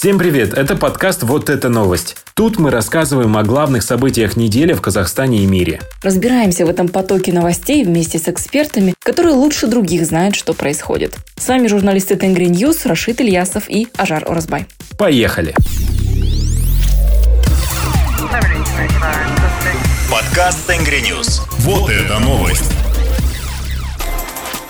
Всем привет! Это подкаст «Вот это новость». Тут мы рассказываем о главных событиях недели в Казахстане и мире. Разбираемся в этом потоке новостей вместе с экспертами, которые лучше других знают, что происходит. С вами журналисты Tengri News Рашид Ильясов и Ажар Оразбай. Поехали! Подкаст Tengri News. Вот это новость.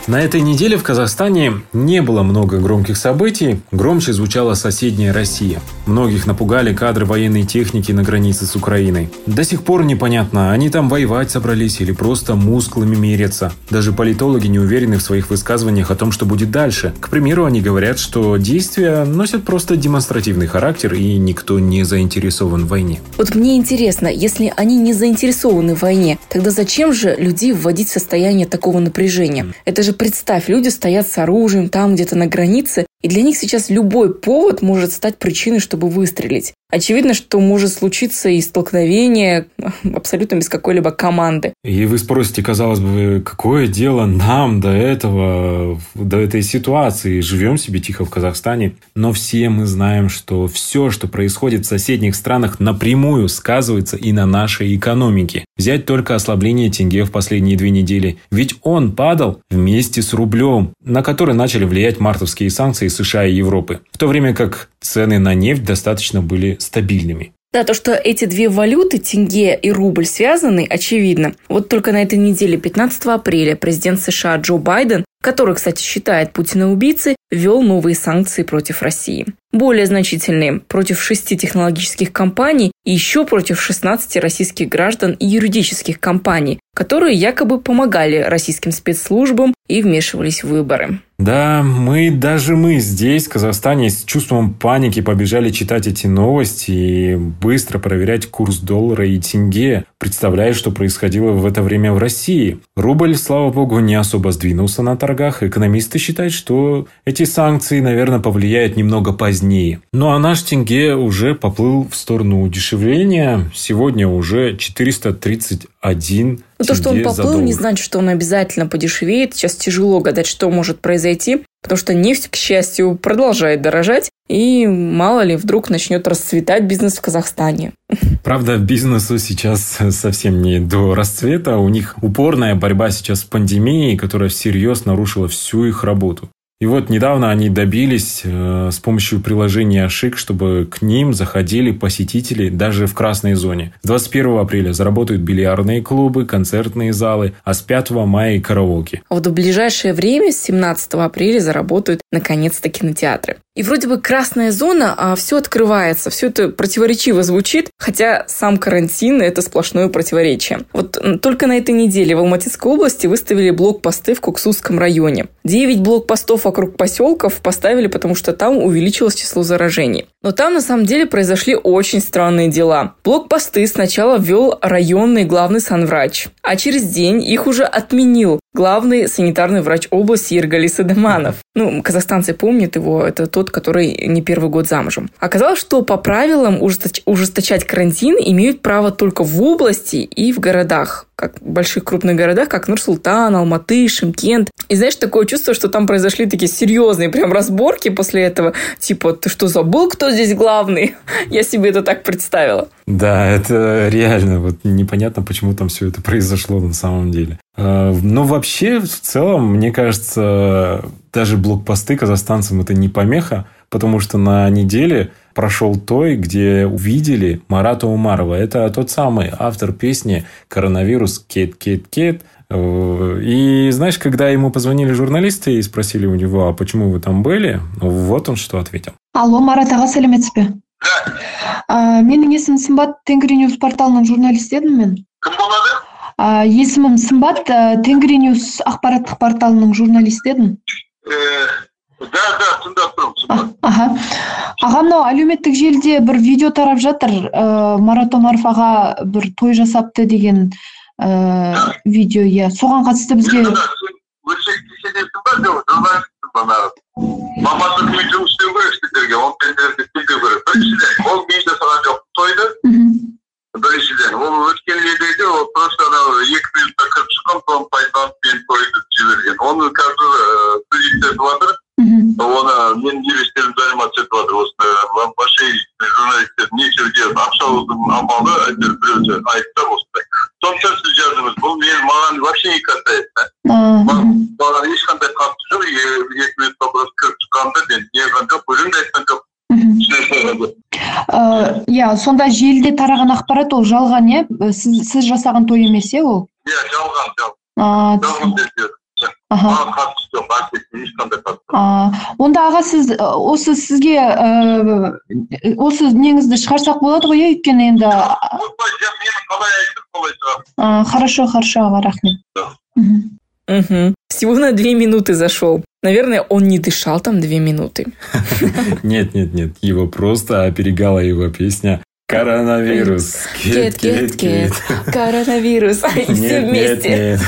На этой неделе в Казахстане не было много громких событий, громче звучала соседняя Россия. Многих напугали кадры военной техники на границе с Украиной. До сих пор непонятно, они там воевать собрались или просто мускулами мерятся. Даже политологи не уверены в своих высказываниях о том, что будет дальше. К примеру, они говорят, что действия носят просто демонстративный характер и никто не заинтересован в войне. Вот мне интересно, если они не заинтересованы в войне, тогда зачем же людей вводить в состояние такого напряжения? Это же представь, люди стоят с оружием там где-то на границе, и для них сейчас любой повод может стать причиной, чтобы выстрелить. Очевидно, что может случиться и столкновение абсолютно без какой-либо команды. И вы спросите, казалось бы, какое дело нам до этого, до этой ситуации? Живем себе тихо в Казахстане. Но все мы знаем, что все, что происходит в соседних странах, напрямую сказывается и на нашей экономике. Взять только ослабление тенге в последние две недели. Ведь он падал вместе с рублем, на который начали влиять мартовские санкции США и Европы. В то время как цены на нефть достаточно были стабильными. Да, то, что эти две валюты, тенге и рубль, связаны, очевидно. Вот только на этой неделе, 15 апреля, президент США Джо Байден, который, кстати, считает Путина убийцей, ввел новые санкции против России. Более значительные – против шести технологических компаний и еще против 16 российских граждан и юридических компаний, которые якобы помогали российским спецслужбам и вмешивались в выборы. Да, мы, даже мы здесь, в Казахстане, с чувством паники побежали читать эти новости и быстро проверять курс доллара и тенге, представляя, что происходило в это время в России. Рубль, слава богу, не особо сдвинулся на торгах. Экономисты считают, что эти санкции, наверное, повлияют немного позднее. Ну а наш тенге уже поплыл в сторону удешевления. Сегодня уже 431 но то, что он поплыл, не значит, что он обязательно подешевеет. Сейчас тяжело гадать, что может произойти, потому что нефть, к счастью, продолжает дорожать, и мало ли вдруг начнет расцветать бизнес в Казахстане. Правда, бизнесу сейчас совсем не до расцвета. У них упорная борьба сейчас с пандемией, которая всерьез нарушила всю их работу. И вот недавно они добились э, с помощью приложения Ашик, чтобы к ним заходили посетители даже в красной зоне. С 21 апреля заработают бильярдные клубы, концертные залы, а с 5 мая и караоке. Вот в ближайшее время, с 17 апреля, заработают наконец-то кинотеатры. И вроде бы красная зона, а все открывается, все это противоречиво звучит, хотя сам карантин – это сплошное противоречие. Вот только на этой неделе в Алматинской области выставили блокпосты в Куксусском районе. Девять блокпостов вокруг поселков поставили, потому что там увеличилось число заражений. Но там на самом деле произошли очень странные дела. Блокпосты сначала ввел районный главный санврач, а через день их уже отменил главный санитарный врач области Иргали Садыманов. Ну, казахстанцы помнят его, это тот, который не первый год замужем. Оказалось, что по правилам ужесточать карантин имеют право только в области и в городах как в больших крупных городах, как Нур-Султан, Алматы, Шимкент. И знаешь, такое чувство, что там произошли такие серьезные прям разборки после этого. Типа, ты что, забыл, кто здесь главный? Я себе это так представила. Да, это реально. Вот непонятно, почему там все это произошло на самом деле. А, но вообще, в целом, мне кажется, даже блокпосты казахстанцам это не помеха, потому что на неделе прошел той, где увидели Марата Умарова. Это тот самый автор песни «Коронавирус кет кет кет». И знаешь, когда ему позвонили журналисты и спросили у него, а почему вы там были, вот он что ответил. Алло, Марат аға сәлеметсіз бе да менің есімім сымбат тенгриньюс порталының журналисті едім мен кім болады есімім сымбат тенгриньюс ақпараттық порталының журналисті едім да да тыңдап тұрмын аха. Аға мынау әлеуметтік желіде бір видео тарап жатыр. Ыыы марат омаров аға бір той жасапты деген ыыы видео иә. Соған қатысты бізге мамандығымен жұмыс істеу керек сіздерге ол пенделерді тыңдау керек біріншіден ол мен жасаған жоқ тойды. биринчиден ол өткөн недегі ол просто анау эки минутта кырып чыккан соны пайдаланып менің тойды жиберген оны қазір э, студенттер атыр оны менин юистерм заниматься этип атыр осындай етватыр журналисттер журналистер неед ш амалы әйтеуір біреуі айтса осындай. Соншасы жазыңыз айыптапосыабұл мен маған вообще не касается маған ешқандай қатсы жоқ. Кіріп нупрос мен не неқылған жоқ өлең де айтқан жоқпын. Иә сонда желіде тараған ақпарат ол жалған иә? Сіз сіз жасаған той емес иә ол? Иә жалған жалған. Жалған маған қатысы жоқ әріптесіне ешқандай қатысы онда аға сіз осы сізге осы неңізді шығарсақ болады ғой иә өйткені енді? Қалай солай хорошо хорошо аға рахмет. Угу. Всего на две минуты зашел. Наверное, он не дышал там две минуты. Нет, нет, нет. Его просто оперегала его песня Коронавирус. Кет, кет, кет. Коронавирус. Все вместе.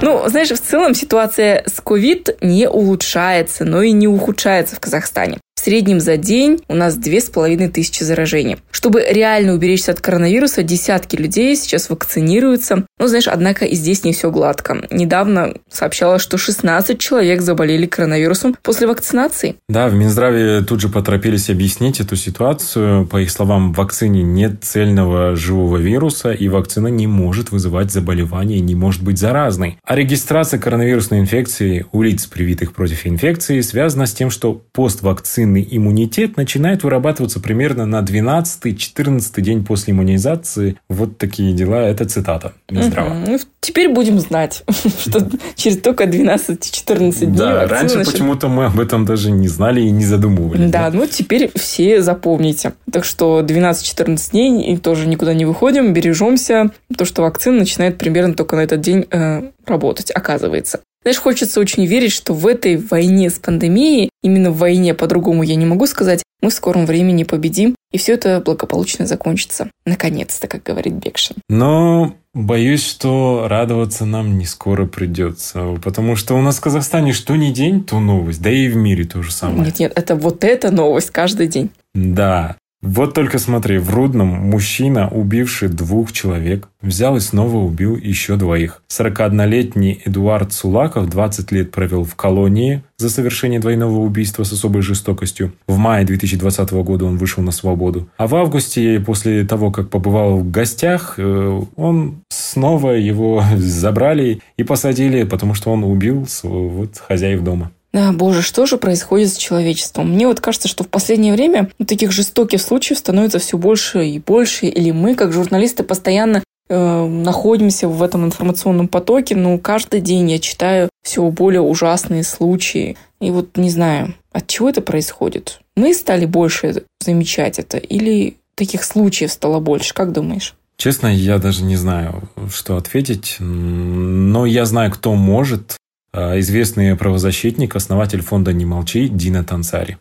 Ну, знаешь, в целом ситуация с ковид не улучшается, но и не ухудшается в Казахстане среднем за день у нас две с половиной тысячи заражений. Чтобы реально уберечься от коронавируса, десятки людей сейчас вакцинируются. Ну, знаешь, однако и здесь не все гладко. Недавно сообщалось, что 16 человек заболели коронавирусом после вакцинации. Да, в Минздраве тут же поторопились объяснить эту ситуацию. По их словам, в вакцине нет цельного живого вируса, и вакцина не может вызывать заболевание, не может быть заразной. А регистрация коронавирусной инфекции у лиц, привитых против инфекции, связана с тем, что поствакцинный собственный иммунитет начинает вырабатываться примерно на 12-14 день после иммунизации. Вот такие дела. Это цитата Минздрава. Угу. Ну, теперь будем знать, что через только 12-14 дней Да, раньше почему-то мы об этом даже не знали и не задумывались. Да, ну теперь все запомните. Так что 12-14 дней и тоже никуда не выходим, бережемся. То, что вакцина начинает примерно только на этот день э, работать, оказывается. Знаешь, хочется очень верить, что в этой войне с пандемией, именно в войне, по-другому я не могу сказать, мы в скором времени победим, и все это благополучно закончится. Наконец-то, как говорит Бекшин. Но боюсь, что радоваться нам не скоро придется, потому что у нас в Казахстане что ни день, то новость, да и в мире то же самое. Нет-нет, это вот эта новость каждый день. Да, вот только смотри, в Рудном мужчина, убивший двух человек, взял и снова убил еще двоих. 41-летний Эдуард Сулаков 20 лет провел в колонии за совершение двойного убийства с особой жестокостью. В мае 2020 года он вышел на свободу. А в августе, после того, как побывал в гостях, э, он снова его забрали и посадили, потому что он убил вот хозяев дома. Да, боже, что же происходит с человечеством? Мне вот кажется, что в последнее время ну, таких жестоких случаев становится все больше и больше, или мы, как журналисты, постоянно э, находимся в этом информационном потоке, но каждый день я читаю все более ужасные случаи. И вот не знаю, от чего это происходит? Мы стали больше замечать это или таких случаев стало больше? Как думаешь? Честно, я даже не знаю, что ответить. Но я знаю, кто может известный правозащитник, основатель фонда «Не молчи» Дина Тансари.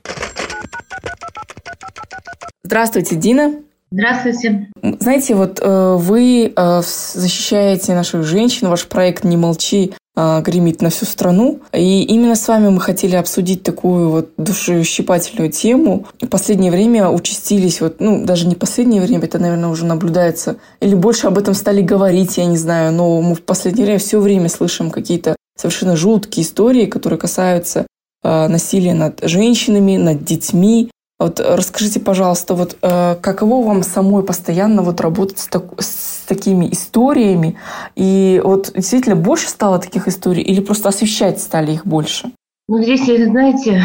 Здравствуйте, Дина. Здравствуйте. Знаете, вот э, вы э, защищаете наших женщин, ваш проект «Не молчи» гремит на всю страну. И именно с вами мы хотели обсудить такую вот душещипательную тему. В последнее время участились, вот, ну, даже не последнее время, это, наверное, уже наблюдается, или больше об этом стали говорить, я не знаю, но мы в последнее время все время слышим какие-то совершенно жуткие истории, которые касаются э, насилия над женщинами, над детьми. Вот расскажите, пожалуйста, вот э, каково вам самой постоянно вот работать с, так, с такими историями? И вот действительно больше стало таких историй или просто освещать стали их больше? Ну, здесь, знаете,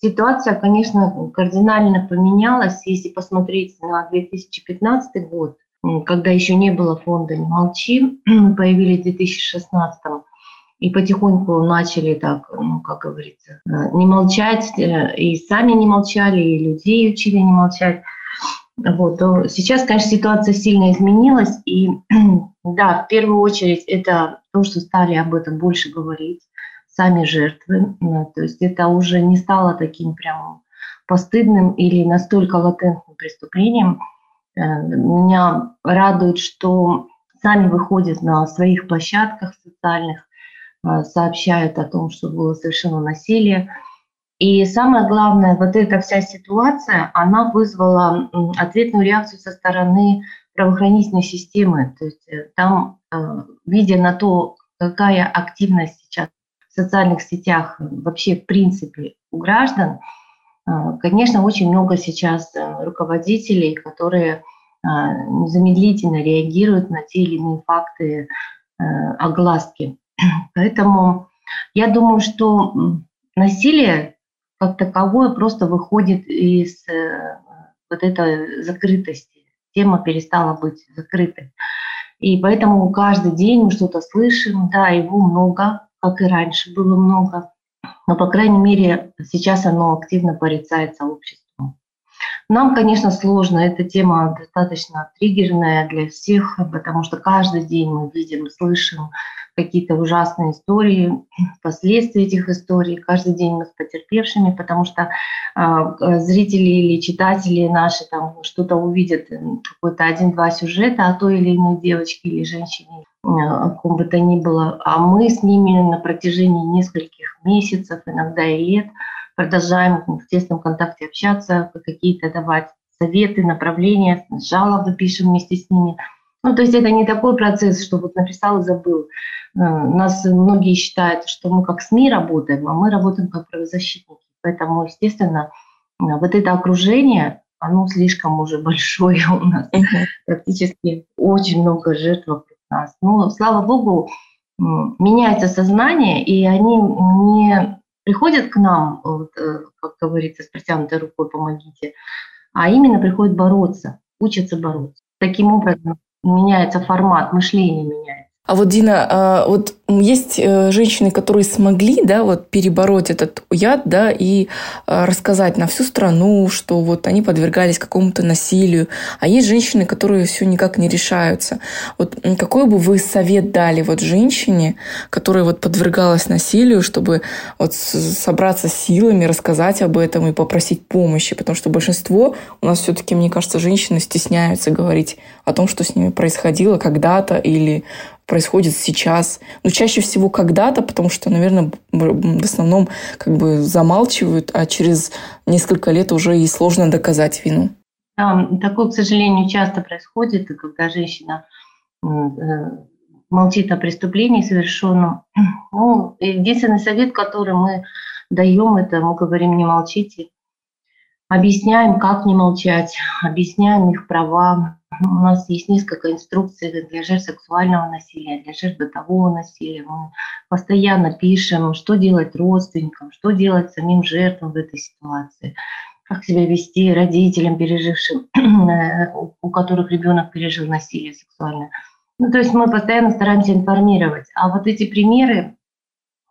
ситуация, конечно, кардинально поменялась. Если посмотреть на 2015 год, когда еще не было фонда «Не молчи», появились в 2016 и потихоньку начали так, ну, как говорится, э, не молчать, э, и сами не молчали, и людей учили не молчать. Вот. Сейчас, конечно, ситуация сильно изменилась, и да, в первую очередь это то, что стали об этом больше говорить сами жертвы, то есть это уже не стало таким прям постыдным или настолько латентным преступлением. Э, меня радует, что сами выходят на своих площадках социальных, Э, сообщают о том, что было совершено насилие. И самое главное, вот эта вся ситуация, она вызвала ответную реакцию со стороны правоохранительной системы. То есть э, там, э, видя на то, какая активность сейчас социальных сетях, вообще в принципе у граждан, конечно, очень много сейчас руководителей, которые незамедлительно реагируют на те или иные факты огласки. Поэтому я думаю, что насилие как таковое просто выходит из э, вот этой закрытости. Тема перестала быть закрытой. И поэтому каждый день мы что-то слышим, да, его много, как и раньше было много, но, по крайней мере, сейчас оно активно порицается обществом. Нам, конечно, сложно, эта тема достаточно триггерная для всех, потому что каждый день мы видим, слышим какие-то ужасные истории, последствия этих историй. Каждый день мы с потерпевшими, потому что э, зрители или читатели наши там что-то увидят, какой-то один-два сюжета о той или иной девочке или женщине, э, ком бы то ни было. А мы с ними на протяжении нескольких месяцев, иногда и лет, продолжаем в тесном контакте общаться, какие-то давать советы, направления, жалобы пишем вместе с ними – ну, то есть это не такой процесс, что вот написал и забыл. Э, нас многие считают, что мы как СМИ работаем, а мы работаем как правозащитники. Поэтому, естественно, э, вот это окружение, оно слишком уже большое у нас. Практически очень много жертв вокруг нас. Но, слава богу, меняется сознание, и они не приходят к нам, вот, э, как говорится, с протянутой рукой «помогите», а именно приходят бороться, учатся бороться. Таким образом, меняется формат, мышление меняется. А вот, Дина, а, вот есть э, женщины, которые смогли, да, вот перебороть этот яд, да, и а, рассказать на всю страну, что вот они подвергались какому-то насилию, а есть женщины, которые все никак не решаются. Вот какой бы вы совет дали вот женщине, которая вот подвергалась насилию, чтобы вот собраться силами, рассказать об этом и попросить помощи, потому что большинство у нас все-таки, мне кажется, женщины стесняются говорить о том, что с ними происходило когда-то или происходит сейчас. Но чаще всего когда-то, потому что, наверное, в основном как бы замалчивают, а через несколько лет уже и сложно доказать вину. Да, такое, к сожалению, часто происходит, когда женщина э, молчит о преступлении совершенном. Ну, единственный совет, который мы даем, это мы говорим, не молчите, объясняем, как не молчать, объясняем их права, у нас есть несколько инструкций для жертв сексуального насилия, для жертв бытового насилия. Мы постоянно пишем, что делать родственникам, что делать самим жертвам в этой ситуации, как себя вести родителям, пережившим, у которых ребенок пережил насилие сексуальное. Ну, то есть мы постоянно стараемся информировать. А вот эти примеры,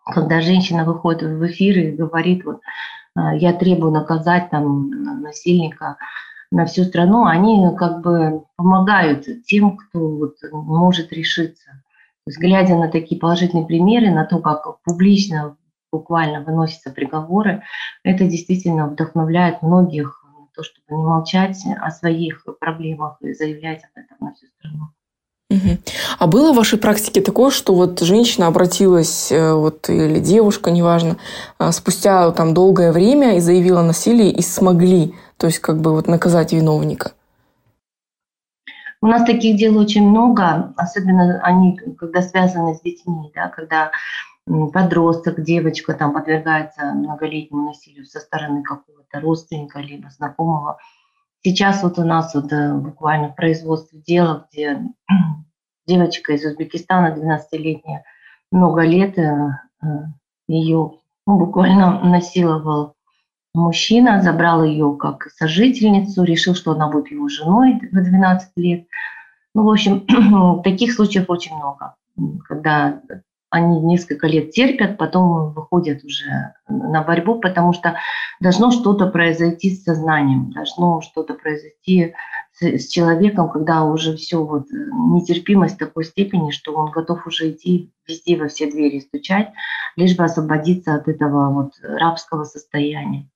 когда женщина выходит в эфир и говорит, вот, «А, я требую наказать там насильника, на всю страну, они как бы помогают тем, кто вот может решиться. То есть, глядя на такие положительные примеры, на то, как публично буквально выносятся приговоры, это действительно вдохновляет многих на то, чтобы не молчать о своих проблемах и заявлять об этом на всю страну. А было в вашей практике такое, что вот женщина обратилась, э, вот, или девушка, неважно, а, спустя там долгое время и заявила о насилии и смогли, то есть как бы вот наказать виновника? У нас таких дел очень много, особенно они, когда связаны с детьми, да, когда подросток, девочка там подвергается многолетнему насилию со стороны какого-то родственника либо знакомого. Сейчас вот у нас вот э, буквально в производстве дела, где девочка из Узбекистана, 12-летняя, много лет э, э, ее ну, буквально насиловал мужчина, забрал ее как сожительницу, решил, что она будет его женой в 12 лет. Ну, в общем, таких случаев очень много, когда они несколько лет терпят, потом выходят уже на борьбу, потому что должно что-то произойти с сознанием, должно что-то произойти с, с человеком, когда уже все вот э, нетерпимость такой степени, что он готов уже идти везде во все двери стучать, лишь бы освободиться от этого вот рабского состояния.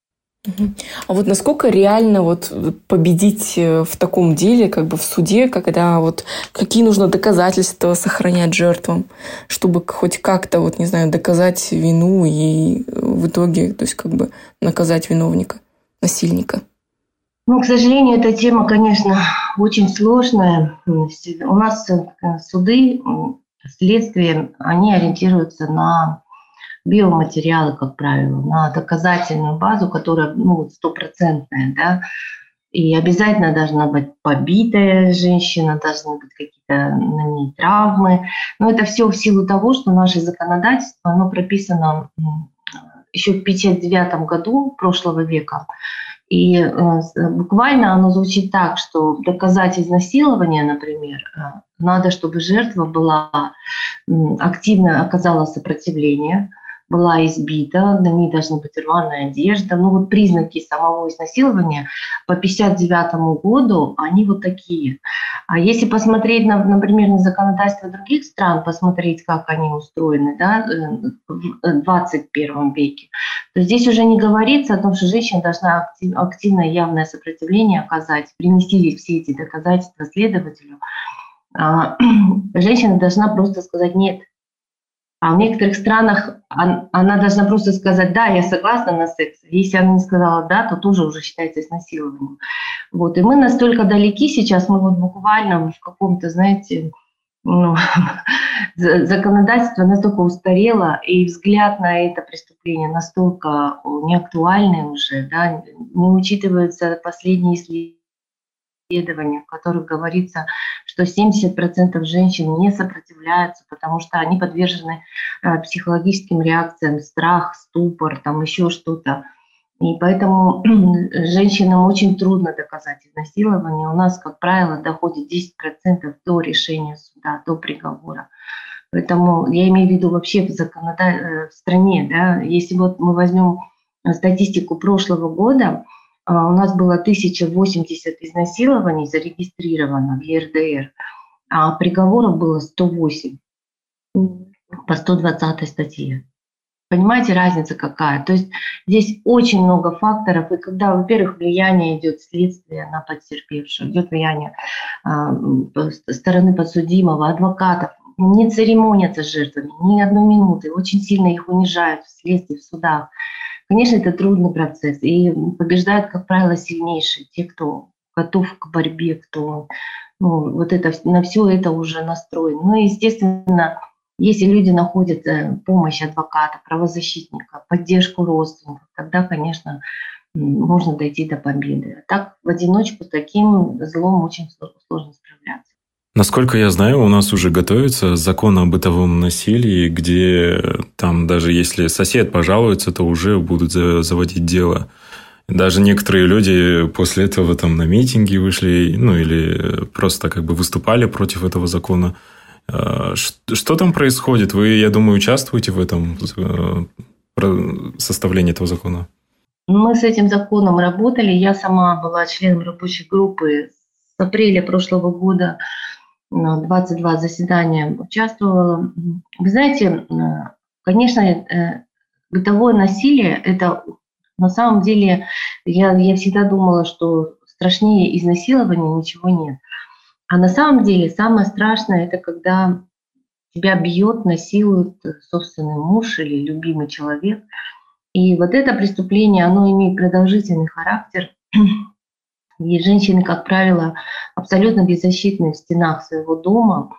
А вот насколько реально вот победить э, в таком деле, как бы в суде, когда вот какие нужно доказательства сохранять жертвам, чтобы хоть как-то вот, не знаю, доказать вину и в итоге, то есть как бы наказать виновника, насильника? Ну, к сожалению, эта тема, конечно, очень сложная. У нас э, суды, следствие, они ориентируются на биоматериалы, как правило, на доказательную базу, которая ну, стопроцентная, да, и обязательно должна быть побитая женщина, должны быть какие-то на ней травмы. Но это все в силу того, что наше законодательство, оно прописано еще в 1959 году прошлого века. И э, буквально оно звучит так, что доказать изнасилование, например, э, надо, чтобы жертва была активно оказала сопротивление, была избита, на ней должна быть рваная одежда. Ну вот признаки самого изнасилования по 59 году, они вот такие. А если посмотреть, на, например, на законодательство других стран, посмотреть, как они устроены да, э, в 21 веке, то здесь уже не говорится о том, что женщина должна актив, активное явное сопротивление оказать, принести все эти доказательства следователю. А, женщина должна просто сказать «нет», а в некоторых странах она должна просто сказать, да, я согласна на секс. Если она не сказала да, то тоже уже считается изнасилованием. Вот. И мы настолько далеки сейчас, мы вот буквально в каком-то, знаете, ну, законодательство настолько устарело, и взгляд на это преступление настолько неактуальный уже, да, не учитываются последние исследования в которых говорится, что 70% женщин не сопротивляются, потому что они подвержены э, психологическим реакциям, страх, ступор, там еще что-то. И поэтому женщинам очень трудно доказать изнасилование. У нас, как правило, доходит 10% до решения суда, до приговора. Поэтому я имею в виду вообще в, законода... Э, в стране. Да, если вот мы возьмем статистику прошлого года, у нас было 1080 изнасилований зарегистрировано в ЕРДР, а приговоров было 108 по 120 статье. Понимаете, разница какая? То есть здесь очень много факторов, и когда, во-первых, влияние идет следствие на потерпевшего, идет влияние э, стороны подсудимого, адвокатов, не церемонятся с жертвами ни одной минуты, очень сильно их унижают в следствии, в судах. Конечно, это трудный процесс, и побеждают, как правило, сильнейшие, те, кто готов к борьбе, кто ну, вот это, на все это уже настроен. Ну естественно, если люди находят э, помощь адвоката, правозащитника, поддержку родственников, тогда, конечно, можно дойти до победы. А так в одиночку с таким злом очень сложно справляться. Насколько я знаю, у нас уже готовится закон о бытовом насилии, где там даже если сосед пожалуется, то уже будут заводить дело. Даже некоторые люди после этого там на митинги вышли, ну или просто как бы выступали против этого закона. А, что там происходит? Вы, я думаю, участвуете в этом э, составлении этого закона? Мы с этим законом работали. Я сама была членом рабочей группы с апреля прошлого года 22 заседания участвовала. Вы знаете, конечно, э, бытовое насилие – это на самом деле, я, я всегда думала, что страшнее изнасилования ничего нет. А на самом деле самое страшное – это когда тебя бьет, насилует собственный муж или любимый человек. И вот это преступление, оно имеет продолжительный характер, и женщины, как правило, абсолютно беззащитны в стенах своего дома.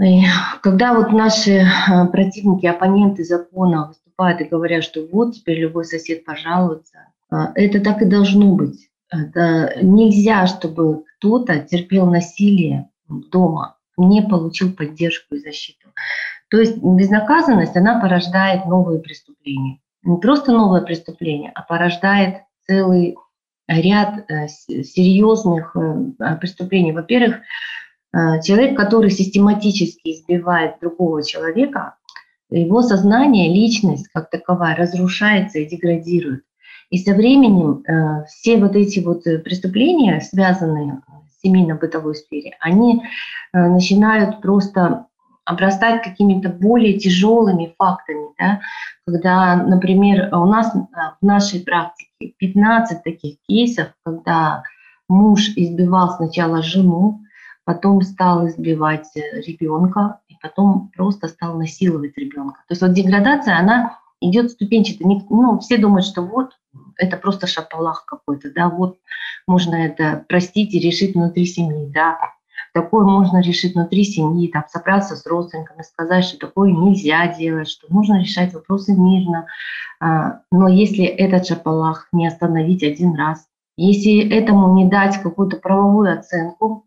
И когда вот наши э, противники, оппоненты закона выступают и говорят, что вот теперь любой сосед пожалуется, э, это так и должно быть. Это нельзя, чтобы кто-то терпел насилие дома, не получил поддержку и защиту. То есть безнаказанность, она порождает новые преступления. Не просто новое преступление, а порождает целый ряд э, серьезных э, преступлений. Во-первых, э, человек, который систематически избивает другого человека, его сознание, личность как таковая разрушается и деградирует. И со временем все вот эти вот преступления, связанные с семейно-бытовой сфере, они начинают просто обрастать какими-то более тяжелыми фактами, да, когда, например, у нас в нашей практике 15 таких кейсов, когда муж избивал сначала жену, потом стал избивать ребенка, и потом просто стал насиловать ребенка. То есть вот деградация, она идет ступенчато. Ну, все думают, что вот это просто шапалах какой-то, да, вот можно это простить и решить внутри семьи, да. Такое можно решить внутри семьи, там, собраться с родственниками, сказать, что такое нельзя делать, что нужно решать вопросы мирно. А, но если этот шапалах не остановить один раз, если этому не дать какую-то правовую оценку,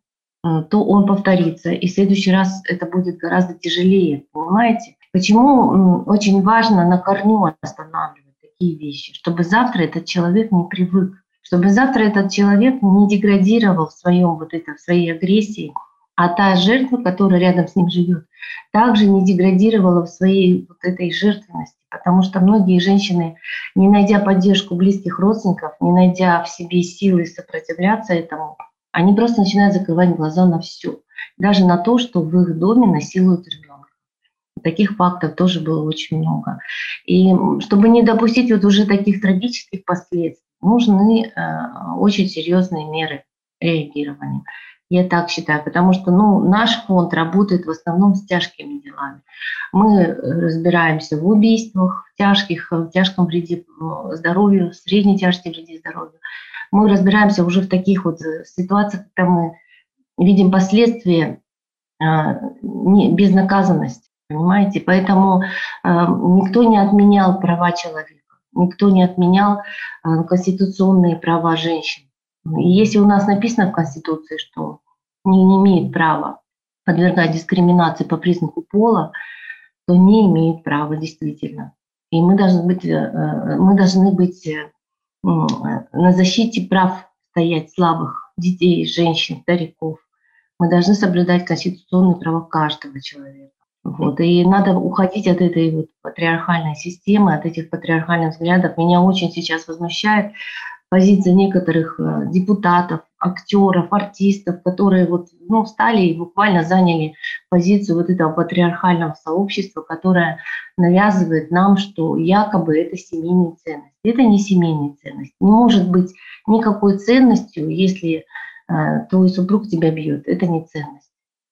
то он повторится, и в следующий раз это будет гораздо тяжелее, понимаете? Почему очень важно на корню останавливать такие вещи, чтобы завтра этот человек не привык чтобы завтра этот человек не деградировал в своем вот это, в своей агрессии, а та жертва, которая рядом с ним живет, также не деградировала в своей вот этой жертвенности, потому что многие женщины, не найдя поддержку близких родственников, не найдя в себе силы сопротивляться этому, они просто начинают закрывать глаза на все, даже на то, что в их доме насилуют ребенка. Таких фактов тоже было очень много. И чтобы не допустить вот уже таких трагических последствий, нужны э, очень серьезные меры реагирования. Я так считаю, потому что ну, наш фонд работает в основном с тяжкими делами. Мы разбираемся в убийствах, в тяжких, в тяжком вреде э, здоровью, в средней тяжком вреде здоровью. Мы разбираемся уже в таких вот э, ситуациях, когда мы видим последствия безнаказанности, понимаете? Поэтому никто не отменял права человека никто не отменял э, конституционные права женщин. И если у нас написано в Конституции, что не, не имеет права подвергать дискриминации по признаку пола, то не имеет права действительно. И мы должны быть, э, э, мы должны быть на защите прав стоять слабых детей, женщин, стариков. Мы должны соблюдать конституционные права каждого человека. Вот. И надо уходить от этой вот патриархальной системы, от этих патриархальных взглядов. Меня очень сейчас возмущает позиция некоторых э, депутатов, актеров, артистов, которые вот, ну, встали и буквально заняли позицию вот этого патриархального сообщества, которое навязывает нам, что якобы это семейная ценность. Это не семейная ценность. Не может быть никакой ценностью, если э, твой супруг тебя бьет. Это не ценность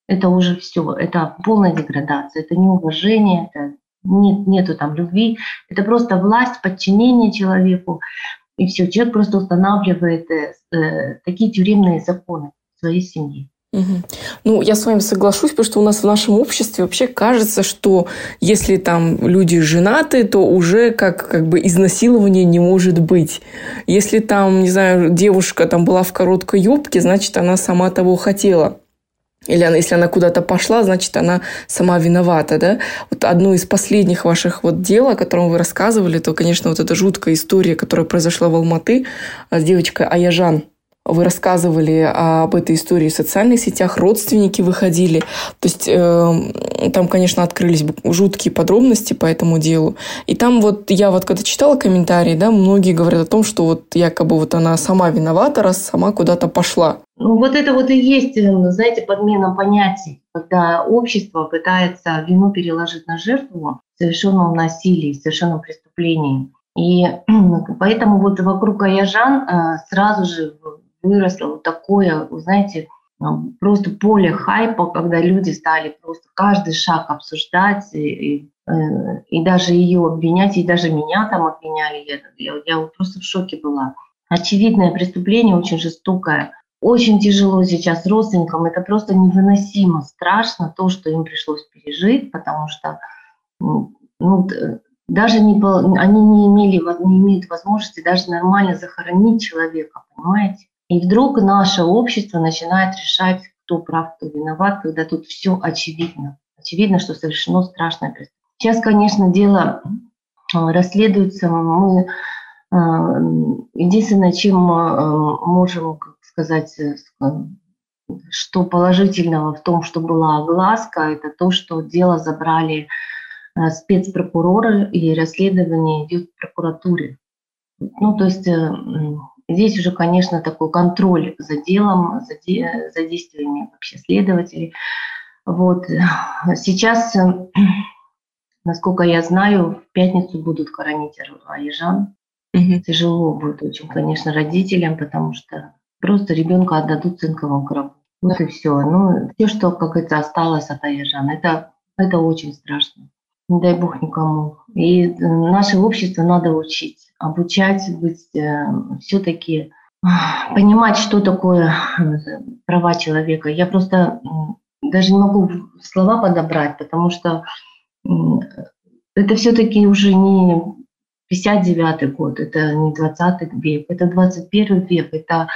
это уже все, это полная деградация, это неуважение, это нет, нету там любви, это просто власть, подчинение человеку, и все, человек просто устанавливает э, э, такие тюремные законы своей семье. Угу. Ну, я с вами соглашусь, потому что у нас в нашем обществе вообще кажется, что если там люди женаты, то уже как, как бы изнасилования не может быть. Если там, не знаю, девушка там была в короткой юбке, значит, она сама того хотела. Или она, если она куда-то пошла, значит, она сама виновата, да? Вот одно из последних ваших вот дел, о котором вы рассказывали, то, конечно, вот эта жуткая история, которая произошла в Алматы а, с девочкой Аяжан. Вы рассказывали об этой истории в социальных сетях, родственники выходили. То есть э, там, конечно, открылись жуткие подробности по этому делу. И там вот я вот когда читала комментарии, да, многие говорят о том, что вот якобы вот она сама виновата, раз сама куда-то пошла. Ну вот это вот и есть, э, знаете, подмена понятий, когда общество пытается вину переложить на жертву насилии, в совершенном преступлении. И поэтому вот вокруг Аяжан э, сразу же выросло вот такое, знаете, просто поле хайпа, когда люди стали просто каждый шаг обсуждать и, и, э, даже ее обвинять, и даже меня там обвиняли. Я, я, я просто в шоке была. Очевидное преступление, очень жестокое. Очень тяжело сейчас родственникам, это просто невыносимо страшно, то, что им пришлось пережить, потому что ну, даже не, они не, имели, не имеют возможности даже нормально захоронить человека, понимаете? И вдруг наше общество начинает решать, кто прав, кто виноват, когда тут все очевидно. Очевидно, что совершено страшное преступление. Сейчас, конечно, дело а, расследуется. Мы а, единственное, чем мы можем сказать, э, что положительного в том, что была огласка, это то, что дело забрали э, спецпрокуроры и расследование идет в прокуратуре. Ну, то есть э, Здесь уже, конечно, такой контроль за делом, за, де, за действиями вообще следователей. Вот. Сейчас, насколько я знаю, в пятницу будут хоронить Аежан. Угу. Тяжело будет очень, конечно, родителям, потому что просто ребенка отдадут цинковому гробу. Вот и все. Ну, все, что, как это осталось от Аежан, это, это очень страшно. Не дай бог никому. И наше общество надо учить обучать быть э, все-таки понимать, что такое э, права человека. Я просто даже не могу слова подобрать, потому что это все-таки уже не 59-й год, это не 20 век, это 21 век, это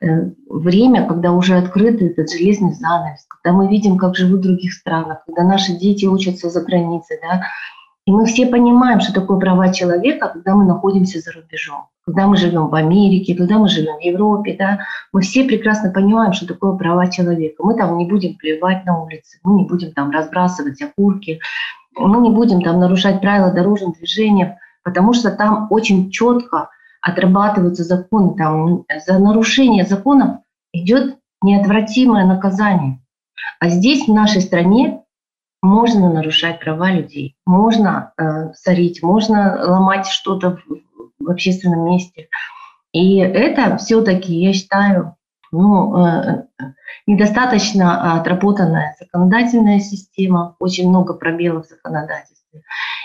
э, время, когда уже открыт этот железный занавес, когда мы видим, как живут в других странах, когда наши дети учатся за границей, да, и мы все понимаем, что такое права человека, когда мы находимся за рубежом. Когда мы живем в Америке, когда мы живем в Европе, да, мы все прекрасно понимаем, что такое права человека. Мы там не будем плевать на улице, мы не будем там разбрасывать окурки, мы не будем там нарушать правила дорожного движения, потому что там очень четко отрабатываются законы. Там за нарушение законов идет неотвратимое наказание. А здесь, в нашей стране, можно нарушать права людей, можно э, сорить, можно ломать что-то в, в общественном месте. И это все-таки, я считаю, ну, э, недостаточно отработанная законодательная система, очень много пробелов в законодательстве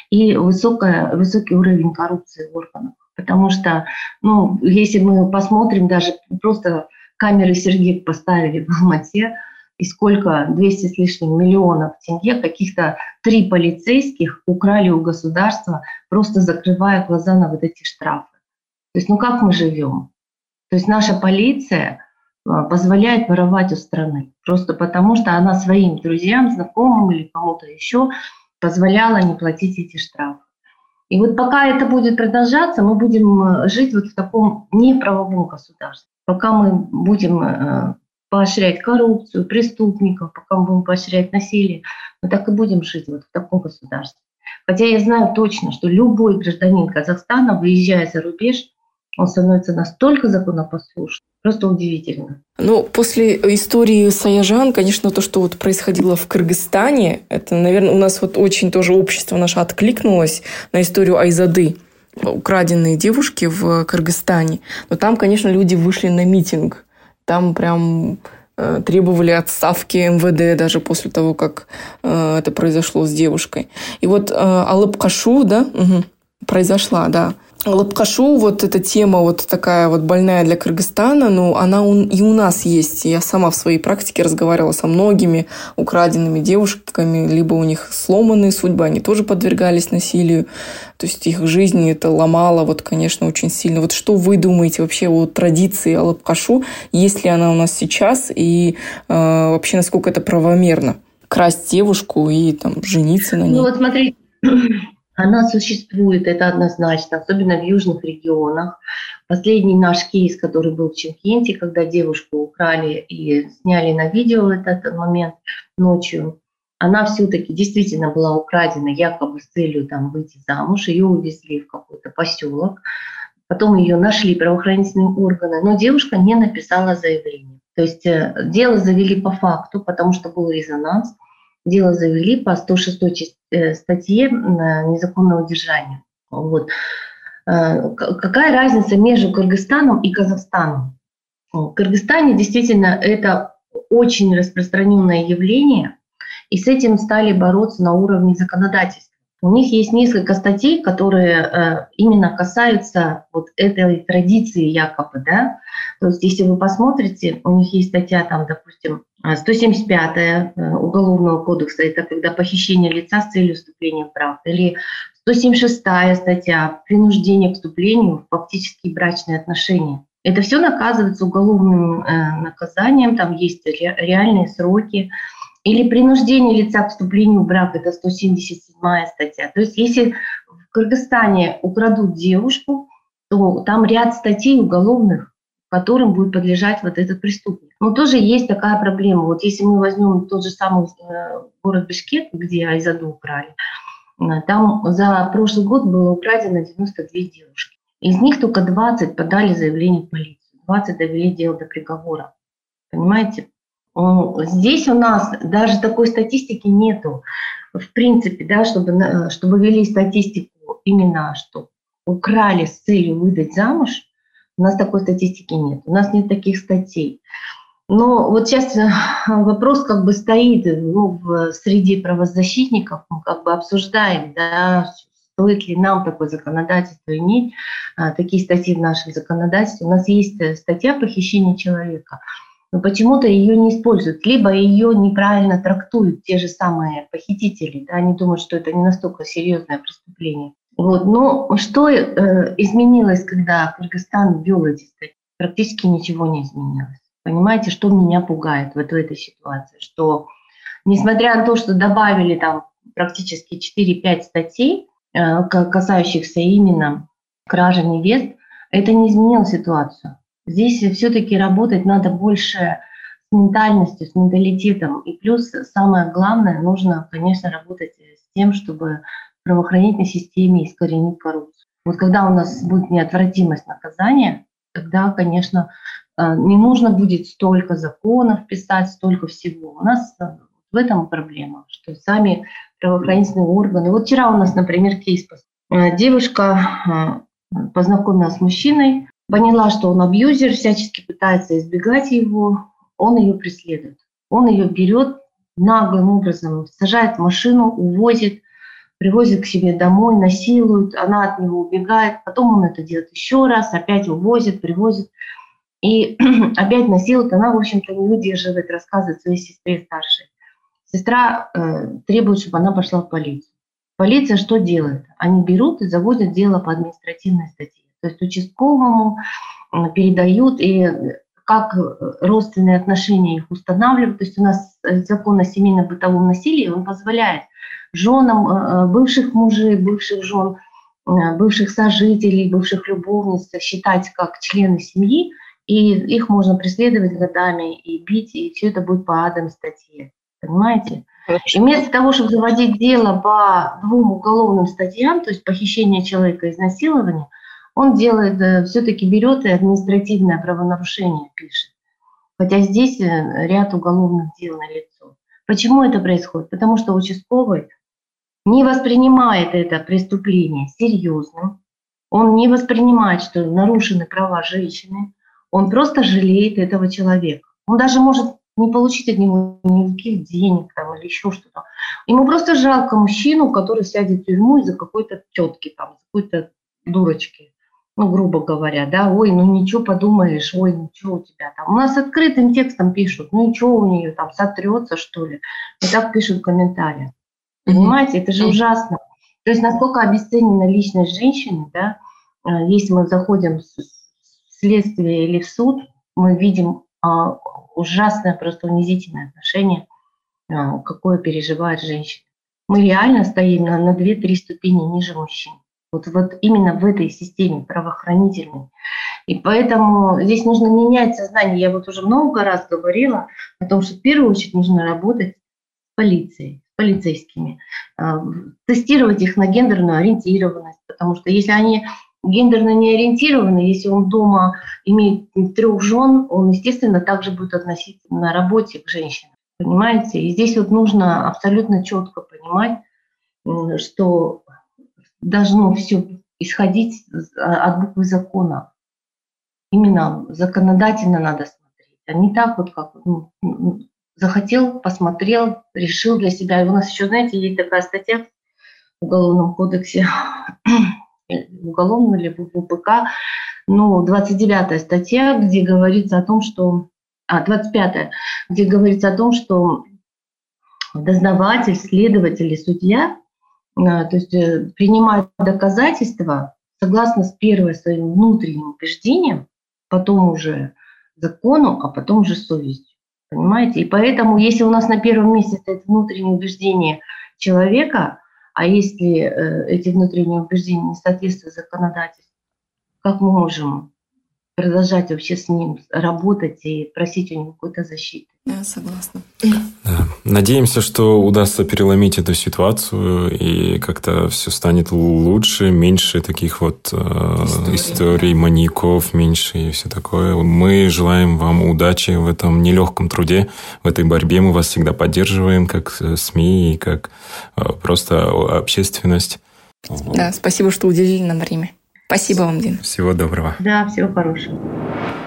и высокая, высокий уровень коррупции в органах. Потому что, ну, если мы посмотрим, даже просто камеры Сергеев поставили в Алмате, и сколько, 200 с лишним миллионов тенге, каких-то три полицейских украли у государства, просто закрывая глаза на вот эти штрафы. То есть, ну как мы живем? То есть наша полиция позволяет воровать у страны, просто потому что она своим друзьям, знакомым или кому-то еще позволяла не платить эти штрафы. И вот пока это будет продолжаться, мы будем э, жить вот в таком неправовом государстве. Пока мы будем э, поощрять коррупцию, преступников, пока мы будем поощрять насилие, мы так и будем жить вот в таком государстве. Хотя я знаю точно, что любой гражданин Казахстана, выезжая за рубеж, он становится настолько законопослушным, просто удивительно. Ну, после истории Саяжан, конечно, то, что вот происходило в Кыргызстане, это, наверное, у нас вот очень тоже общество наше откликнулось на историю Айзады украденные девушки в Кыргызстане. Но там, конечно, люди вышли на митинг там прям э, требовали отставки МВД даже после того, как э, это произошло с девушкой. И вот э, Алып Кашу, да, угу, произошла, да. Лапкашу, вот эта тема вот такая вот больная для Кыргызстана, ну, она и у нас есть. Я сама в своей практике разговаривала со многими украденными девушками, либо у них сломанные судьбы, они тоже подвергались насилию. То есть их жизнь это ломало, вот, конечно, очень сильно. Вот что вы думаете вообще о традиции Алапкашу, есть ли она у нас сейчас, и э, вообще насколько это правомерно? Красть девушку и там жениться на ней? Ну вот смотрите, она существует, это однозначно, особенно в южных регионах. Последний наш кейс, который был в Чемкенте, когда девушку украли и сняли на видео этот момент ночью, она все-таки действительно была украдена якобы с целью там выйти замуж, ее увезли в какой-то поселок, потом ее нашли правоохранительные органы, но девушка не написала заявление. То есть э, дело завели по факту, потому что был резонанс, дело завели по 106 Э, статье незаконного удержания. Вот. Э, какая разница между Кыргызстаном и Казахстаном? В Кыргызстане действительно это очень распространенное явление, и с этим стали бороться на уровне законодательства. У них есть несколько статей, которые э, именно касаются вот этой традиции якобы, да. То есть, если вы посмотрите, у них есть статья там, допустим, 175 э, Уголовного кодекса, это когда похищение лица с целью вступления в брак, или 176 статья принуждение к вступлению в фактические брачные отношения. Это все наказывается уголовным э, наказанием, там есть ре, реальные сроки. Или принуждение лица к вступлению в брак, это 177 статья. То есть если в Кыргызстане украдут девушку, то там ряд статей уголовных, которым будет подлежать вот этот преступник. Но тоже есть такая проблема. Вот если мы возьмем тот же самый э, город Бишкек, где Айзаду украли, э, там за прошлый год было украдено 92 девушки. Из них только 20 подали заявление в полицию, 20 довели дело до приговора. Понимаете? Здесь у нас даже такой статистики нету. В принципе, да, чтобы, чтобы вели статистику именно, что украли с целью выдать замуж, у нас такой статистики нет. У нас нет таких статей. Но вот сейчас э, вопрос как бы стоит ну, в среде правозащитников, мы как бы обсуждаем, да, стоит ли нам такое законодательство иметь, а, такие статьи в нашем законодательстве. У нас есть э, статья похищения человека, но почему-то ее не используют, либо ее неправильно трактуют те же самые похитители. Да, они думают, что это не настолько серьезное преступление. Вот. Но что э, изменилось, когда Кыргызстан ввел эти статьи? Практически ничего не изменилось. Понимаете, что меня пугает вот в этой ситуации? Что несмотря на то, что добавили там практически 4-5 статей, э, касающихся именно кражи невест, это не изменило ситуацию. Здесь все-таки работать надо больше с ментальностью, с менталитетом. И плюс самое главное, нужно, конечно, работать с тем, чтобы правоохранительной системе искоренить коррупцию. Вот когда у нас будет неотвратимость наказания, тогда, конечно, э, не нужно будет столько законов писать, столько всего. У нас э, в этом проблема, что сами правоохранительные органы. Вот вчера у нас, например, кейс. Э, девушка познакомилась с мужчиной, поняла, что он абьюзер, всячески пытается избегать его, он ее преследует. Он ее берет наглым образом, сажает в машину, увозит, привозит к себе домой, насилует, она от него убегает, потом он это делает еще раз, опять увозит, привозит. И опять насилует, она, в общем-то, не выдерживает, рассказывает своей сестре старшей. Сестра э, требует, чтобы она пошла в полицию. Полиция что делает? Они берут и заводят дело по административной статье. То есть участковому передают, и как родственные отношения их устанавливают. То есть у нас э, закон о семейно-бытовом насилии, он позволяет женам э, э, бывших мужей, бывших жен, бывших сожителей, бывших любовниц считать как члены семьи, и их можно преследовать годами и бить, и все это будет по адам статье. Понимаете? И вместо того, чтобы заводить дело по двум уголовным статьям, то есть похищение человека и изнасилование, он делает, э, все-таки берет и административное правонарушение пишет. Хотя здесь э, ряд уголовных дел на лицо. Почему это происходит? Потому что участковый не воспринимает это преступление серьезным, он не воспринимает, что нарушены права женщины, он просто жалеет этого человека. Он даже может не получить от него никаких денег там, или еще что-то. Ему просто жалко мужчину, который сядет в тюрьму из-за какой-то тетки, там, какой-то дурочки, ну, грубо говоря, да, ой, ну ничего подумаешь, ой, ничего у тебя там. У нас открытым текстом пишут, ну ничего у нее там сотрется, что ли. И так пишут в комментариях. Понимаете, это же ужасно. То есть насколько обесценена личность женщины, да, э, если мы заходим в следствие или в суд, мы видим а, ужасное, просто унизительное отношение, а, какое переживает женщина. Мы реально стоим на, на 2-3 ступени ниже мужчин. Вот, вот именно в этой системе правоохранительной. И поэтому здесь нужно менять сознание. Я вот уже много раз говорила о том, что в первую очередь нужно работать с полицией, полицейскими, а, тестировать их на гендерную ориентированность, потому что если они гендерно не ориентированы, если он дома имеет трех жен, он, естественно, также будет относиться на работе к женщинам. Понимаете? И здесь вот нужно абсолютно четко понимать, что должно все исходить а, от буквы закона. Именно законодательно надо смотреть, а не так вот, как ну, захотел, посмотрел, решил для себя. И у нас еще, знаете, есть такая статья в Уголовном кодексе, уголовном или в УПК, ну, 29 статья, где говорится о том, что, а, 25 где говорится о том, что дознаватель, следователь и судья, а, то есть э, принимают доказательства согласно с первой своим внутренним убеждением, потом уже закону, а потом уже совестью. Понимаете? И поэтому, если у нас на первом месте стоит внутреннее убеждение человека, а если э, эти внутренние убеждения не соответствуют законодательству, как мы можем продолжать вообще с ним работать и просить у него какой-то защиты? Я согласна. Да. Надеемся, что удастся переломить эту ситуацию и как-то все станет лучше, меньше таких вот э, историй, историй маньяков, меньше и все такое. Мы желаем вам удачи в этом нелегком труде, в этой борьбе. Мы вас всегда поддерживаем, как э, СМИ и как э, просто общественность. Да, спасибо, что уделили нам время. Спасибо вам, Дин. Всего доброго. Да, всего хорошего.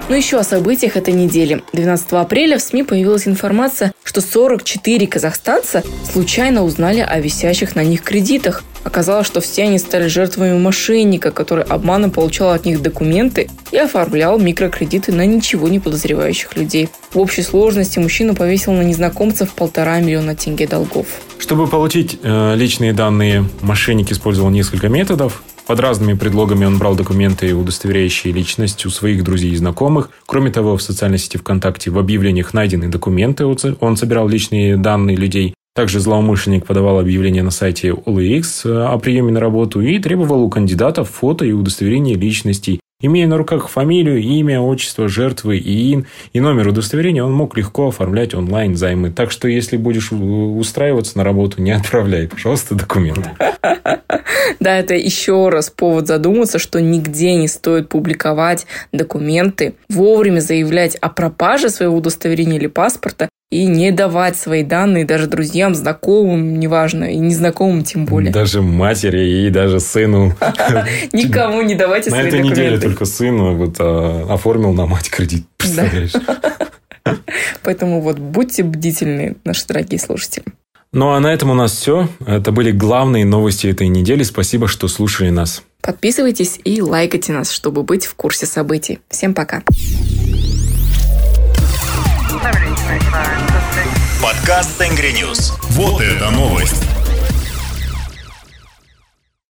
Ну еще о событиях этой недели. 12 апреля в СМИ появилась информация, что 44 казахстанца случайно узнали о висящих на них кредитах. Оказалось, что все они стали жертвами мошенника, который обманом получал от них документы и оформлял микрокредиты на ничего не подозревающих людей. В общей сложности мужчина повесил на незнакомцев полтора миллиона тенге долгов. Чтобы получить э, личные данные, мошенник использовал несколько методов. Под разными предлогами он брал документы, удостоверяющие личность у своих друзей и знакомых. Кроме того, в социальной сети ВКонтакте в объявлениях найдены документы, он собирал личные данные людей. Также злоумышленник подавал объявление на сайте OLX э, о приеме на работу и требовал у кандидатов фото и удостоверение личностей. Имея на руках фамилию, имя, отчество жертвы, ИИН и номер удостоверения, он мог легко оформлять онлайн займы. Так что, если будешь устраиваться на работу, не отправляй, пожалуйста, документы. Да, это еще раз повод задуматься, что нигде не стоит публиковать документы, вовремя заявлять о пропаже своего удостоверения или паспорта и не давать свои данные даже друзьям, знакомым, неважно, и незнакомым тем более. Даже матери и даже сыну. Никому не давайте свои документы. На этой неделе только сыну вот а, оформил на мать кредит, представляешь? Поэтому вот будьте бдительны, наши дорогие слушатели. Ну а на этом у нас все. Это были главные новости этой недели. Спасибо, что слушали нас. Подписывайтесь и лайкайте нас, чтобы быть в курсе событий. Всем пока. Подкаст Tengri News. Вот это новость.